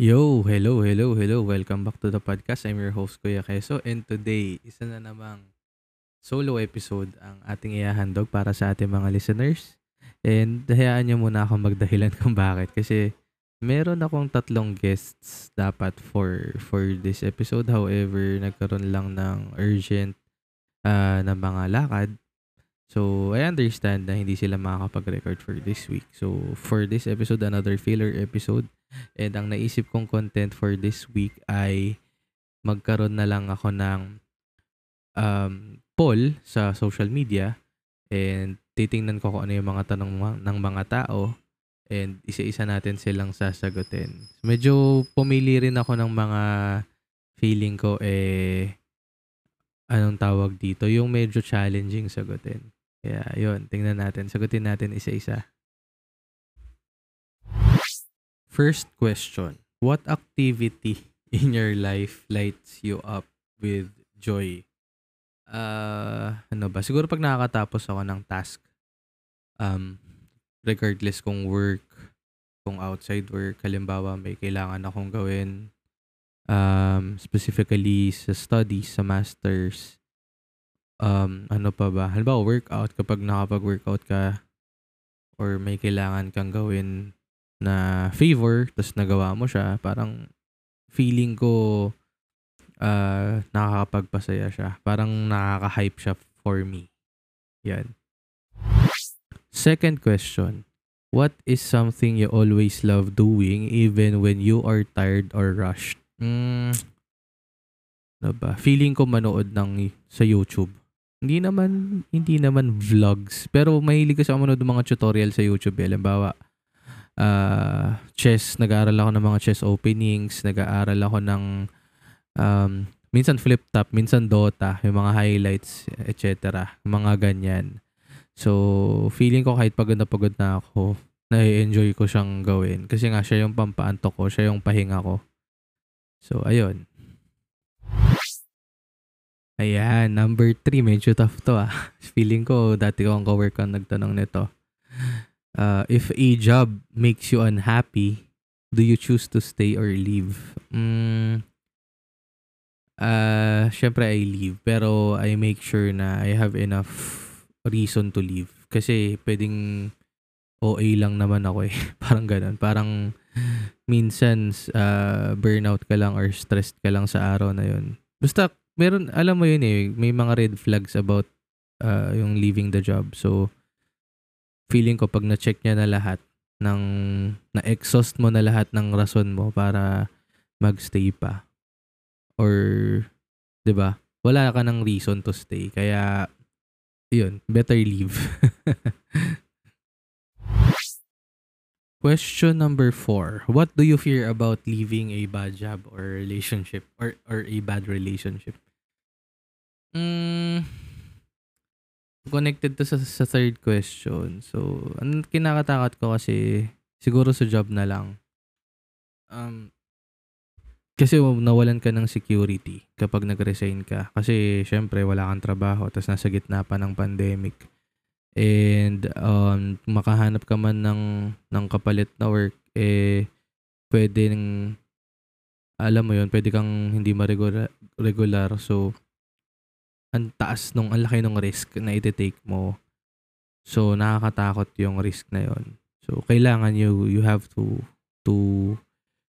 Yo, hello, hello, hello. Welcome back to the podcast. I'm your host, Kuya Keso. And today, isa na namang solo episode ang ating ihahandog para sa ating mga listeners. And hayaan niyo muna ako magdahilan kung bakit. Kasi meron akong tatlong guests dapat for for this episode. However, nagkaroon lang ng urgent uh, na mga lakad. So, I understand na hindi sila makakapag-record for this week. So, for this episode, another filler episode. And ang naisip kong content for this week ay magkaroon na lang ako ng um, poll sa social media and titingnan ko kung ano yung mga tanong ng mga tao and isa-isa natin silang sasagutin. Medyo pumili rin ako ng mga feeling ko eh anong tawag dito, yung medyo challenging sagutin. Kaya yun, tingnan natin. Sagutin natin isa-isa. First question. What activity in your life lights you up with joy? Uh, ano ba? Siguro pag nakakatapos ako ng task, um, regardless kung work, kung outside work, halimbawa may kailangan akong gawin, um, specifically sa studies, sa masters, um, ano pa ba? Halimbawa, workout, kapag nakapag-workout ka, or may kailangan kang gawin na favor, tapos nagawa mo siya, parang feeling ko uh, nakakapagpasaya siya. Parang nakaka-hype siya for me. Yan. Second question. What is something you always love doing even when you are tired or rushed? Mm, ano ba? Feeling ko manood ng sa YouTube. Hindi naman hindi naman vlogs, pero mahilig kasi ako manood ng mga tutorial sa YouTube. Eh. Uh, chess, nag-aaral ako ng mga chess openings, nag-aaral ako ng um, minsan flip top, minsan Dota, yung mga highlights, etc. Mga ganyan. So, feeling ko kahit pagod na pagod na ako, na-enjoy ko siyang gawin. Kasi nga, siya yung pampaantok ko, siya yung pahinga ko. So, ayun. Ayan, number three, medyo tough to ah. Feeling ko, dati ko ang cowork ang nagtanong nito. Uh, if a job makes you unhappy, do you choose to stay or leave? Mm, uh, syempre, I leave. Pero I make sure na I have enough reason to leave. Kasi pwedeng OA lang naman ako eh. Parang ganun. Parang minsan uh, burnout ka lang or stressed ka lang sa araw na yun. Basta, meron, alam mo yun eh, may mga red flags about uh, yung leaving the job. So, feeling ko pag na-check niya na lahat ng na-exhaust mo na lahat ng rason mo para magstay pa. Or 'di ba? Wala ka ng reason to stay. Kaya yun, better leave. Question number four. What do you fear about leaving a bad job or relationship or or a bad relationship? Mm, connected to sa, sa third question. So, ang kinakatakot ko kasi siguro sa job na lang. Um, kasi nawalan ka ng security kapag nag-resign ka. Kasi syempre wala kang trabaho tapos nasa gitna pa ng pandemic. And um, makahanap ka man ng, ng kapalit na work, eh pwede ng, alam mo yun, pwede kang hindi ma-regular. Regular, so, ang taas nung, ang laki ng risk na iti-take mo. So, nakakatakot yung risk na yon So, kailangan you, you have to, to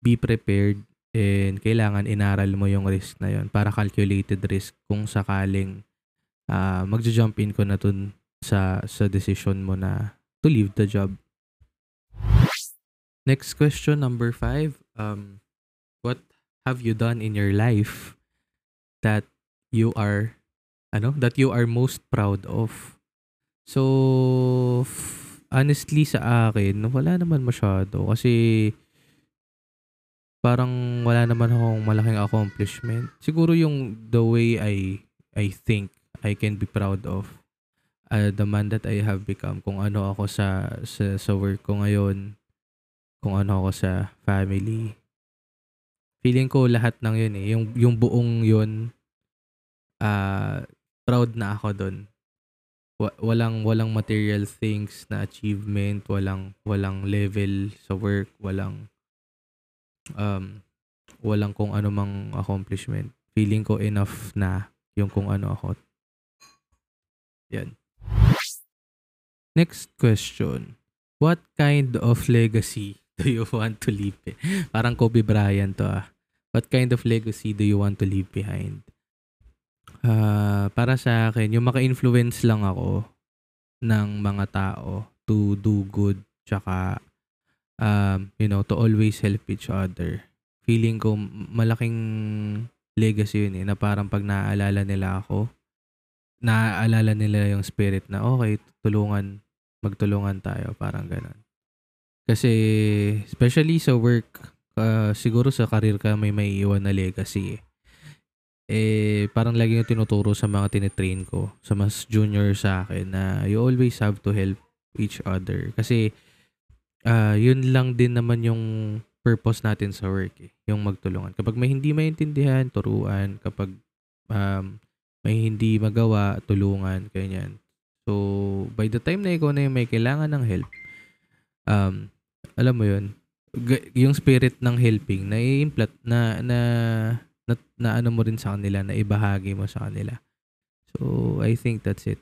be prepared and kailangan inaral mo yung risk na yon para calculated risk kung sakaling uh, magja-jump in ko na dun sa sa decision mo na to leave the job. Next question number five. Um, what have you done in your life that you are ano that you are most proud of? So honestly sa akin, wala naman masyado. Kasi parang wala naman akong malaking accomplishment. Siguro yung the way I I think I can be proud of uh, the man that I have become. Kung ano ako sa sa, sa work ko ngayon. Kung ano ako sa family. Feeling ko lahat ng yun eh. Yung yung buong yun uh, proud na ako doon Wa- walang walang material things na achievement walang walang level sa work walang um walang kung ano mang accomplishment feeling ko enough na yung kung ano ako yan Next question. What kind of legacy do you want to leave? Parang Kobe Bryant to ah. What kind of legacy do you want to leave behind? Ah, para sa akin, yung maka-influence lang ako ng mga tao to do good tsaka um, you know, to always help each other. Feeling ko malaking legacy yun eh, na parang pag naaalala nila ako, naaalala nila yung spirit na okay, tulungan, magtulungan tayo, parang ganun. Kasi, especially sa work, uh, siguro sa career ka may may iwan na legacy eh. Eh, parang lagi yung tinuturo sa mga tinetrain ko, sa mas junior sa akin, na you always have to help each other. Kasi, ah yun lang din naman yung purpose natin sa work eh, yung magtulungan. Kapag may hindi maintindihan, turuan. Kapag um, may hindi magawa, tulungan, ganyan. So, by the time na ikaw na yung may kailangan ng help, um, alam mo yun, yung spirit ng helping, na i-implant, na, na, na, na ano mo rin sa kanila, na ibahagi mo sa kanila. So, I think that's it.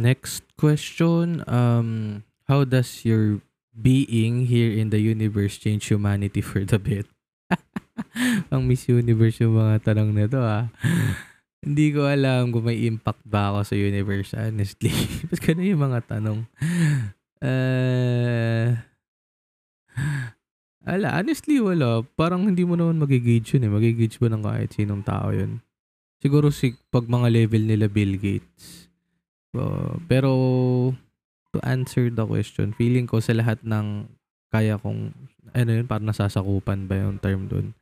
Next question, um, how does your being here in the universe change humanity for the better? Ang Miss Universe yung mga tanong na to ah. Hindi ko alam kung may impact ba ako sa universe, honestly. Ba't ganun yung mga tanong? Uh, ala, honestly, wala. Parang hindi mo naman magigage yun eh. Magigage ba ng kahit sinong tao yun? Siguro si, pag mga level nila Bill Gates. Uh, pero, to answer the question, feeling ko sa lahat ng kaya kong, ano yun, parang nasasakupan ba yung term dun?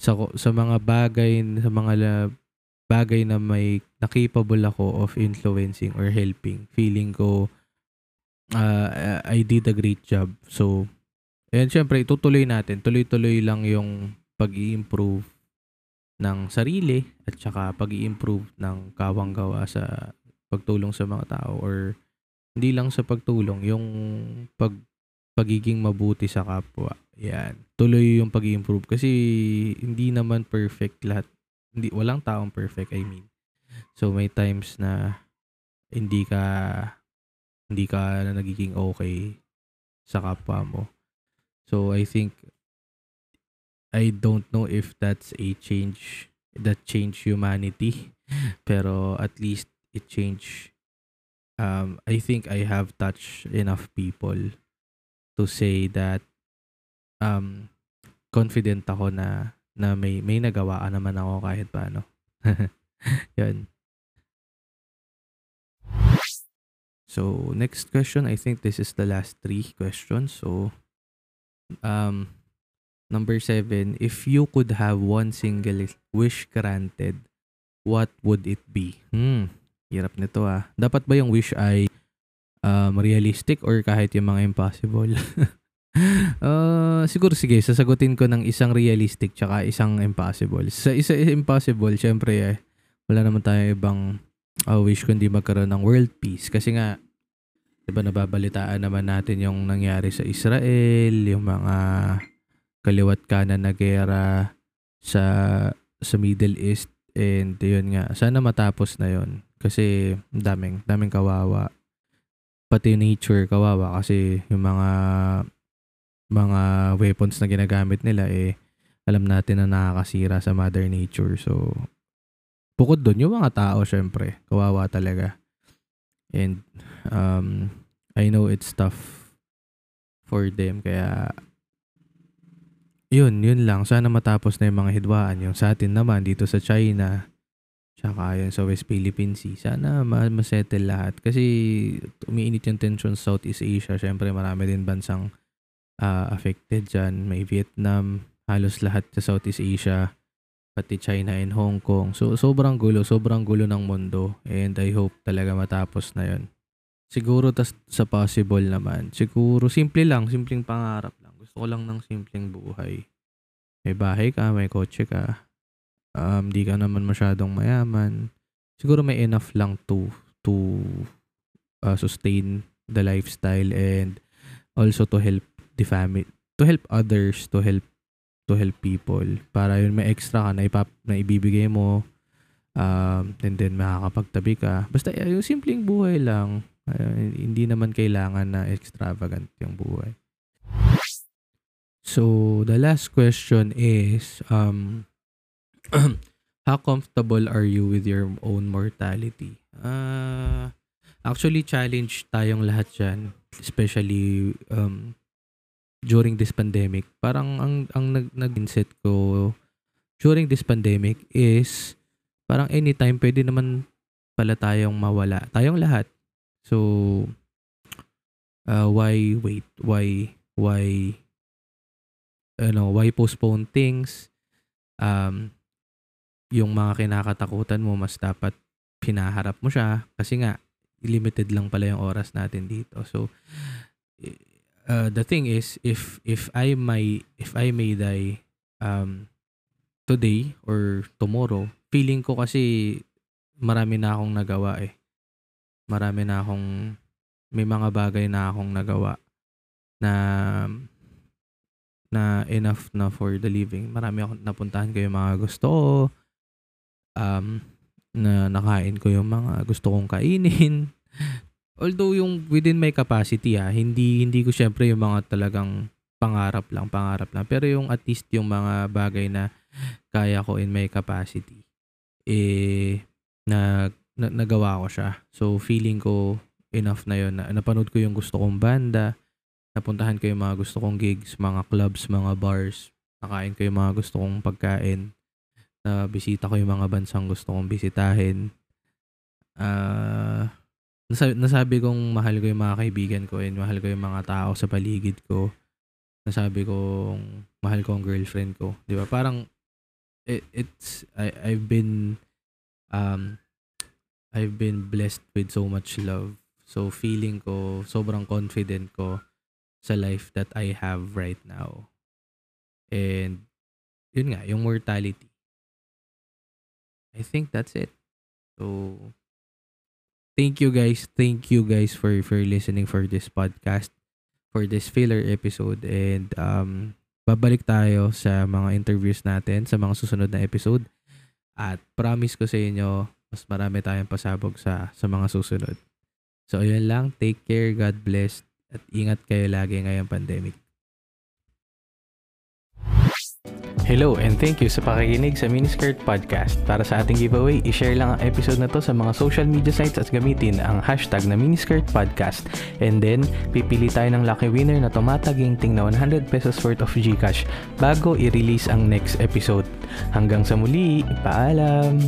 Sa, sa mga bagay, sa mga la- bagay na may na capable ako of influencing or helping. Feeling ko uh, I did a great job. So, and syempre, itutuloy natin. Tuloy-tuloy lang yung pag improve ng sarili at saka pag improve ng kawang-gawa sa pagtulong sa mga tao or hindi lang sa pagtulong, yung pag pagiging mabuti sa kapwa. Yan. Tuloy yung pag improve kasi hindi naman perfect lahat hindi walang taong perfect I mean. So may times na hindi ka hindi ka na nagiging okay sa kapwa mo. So I think I don't know if that's a change that change humanity pero at least it change um I think I have touched enough people to say that um confident ako na na may may nagawa ka naman ako kahit paano. Yan. So, next question. I think this is the last three questions. So, um, number seven. If you could have one single wish granted, what would it be? Hmm, hirap nito ah. Dapat ba yung wish ay um, realistic or kahit yung mga impossible? uh, siguro sige, sasagutin ko ng isang realistic tsaka isang impossible. Sa isa impossible, syempre eh, wala naman tayo ibang uh, wish kundi magkaroon ng world peace. Kasi nga, di ba nababalitaan naman natin yung nangyari sa Israel, yung mga kaliwat kanan na gera sa sa Middle East and yun nga sana matapos na yun. Kasi daming daming kawawa. Pati nature kawawa kasi yung mga mga weapons na ginagamit nila eh alam natin na nakakasira sa mother nature. So bukod doon yung mga tao syempre kawawa talaga and um I know it's tough for them kaya yun yun lang. Sana matapos na yung mga hidwaan. Yung sa atin naman dito sa China tsaka yun sa West Philippine Sea sana ma- masettle lahat. Kasi umiinit yung tension sa Southeast Asia. Syempre marami din bansang uh, affected dyan. May Vietnam, halos lahat sa Southeast Asia, pati China and Hong Kong. So, sobrang gulo, sobrang gulo ng mundo. And I hope talaga matapos na yon Siguro tas sa possible naman. Siguro simple lang, simpleng pangarap lang. Gusto ko lang ng simpleng buhay. May bahay ka, may kotse ka. Um, di ka naman masyadong mayaman. Siguro may enough lang to to uh, sustain the lifestyle and also to help the family, to help others, to help to help people para yun may extra ka na, ipap, na ibibigay mo um, and then makakapagtabi ka. Basta yung simpleng buhay lang Uh, hindi naman kailangan na extravagant yung buhay. So, the last question is, um, how comfortable are you with your own mortality? Uh, actually, challenge tayong lahat dyan, especially um, during this pandemic. Parang ang, ang nag, nag-inset ko during this pandemic is parang anytime pwede naman pala tayong mawala. Tayong lahat So, uh, why wait? Why, why, ano, why postpone things? Um, yung mga kinakatakutan mo, mas dapat pinaharap mo siya. Kasi nga, limited lang pala yung oras natin dito. So, uh, the thing is, if, if I may, if I may die, um, today or tomorrow, feeling ko kasi marami na akong nagawa eh marami na akong may mga bagay na akong nagawa na na enough na for the living. Marami akong napuntahan ko yung mga gusto ko. Um, na nakain ko yung mga gusto kong kainin. Although yung within my capacity ah, hindi hindi ko syempre yung mga talagang pangarap lang, pangarap lang. Pero yung at least yung mga bagay na kaya ko in my capacity eh na na, nagawa ko siya. So, feeling ko enough na yon na napanood ko yung gusto kong banda, napuntahan ko yung mga gusto kong gigs, mga clubs, mga bars, nakain ko yung mga gusto kong pagkain, na bisita ko yung mga bansang gusto kong bisitahin. Uh, nasabi, nasabi kong mahal ko yung mga kaibigan ko and mahal ko yung mga tao sa paligid ko. Nasabi kong mahal ko ang girlfriend ko. Di ba? Parang it, it's I, I've been um I've been blessed with so much love. So feeling ko, sobrang confident ko sa life that I have right now. And yun nga, yung mortality. I think that's it. So thank you guys. Thank you guys for for listening for this podcast, for this filler episode and um babalik tayo sa mga interviews natin sa mga susunod na episode. At promise ko sa inyo, mas marami tayong pasabog sa, sa mga susunod. So, ayun lang. Take care. God bless. At ingat kayo lagi ngayong pandemic. Hello and thank you sa pakikinig sa Miniskirt Podcast. Para sa ating giveaway, i-share lang ang episode na to sa mga social media sites at gamitin ang hashtag na Miniskirt Podcast. And then, pipili tayo ng lucky winner na tumataginting na 100 pesos worth of Gcash bago i-release ang next episode. Hanggang sa muli, paalam!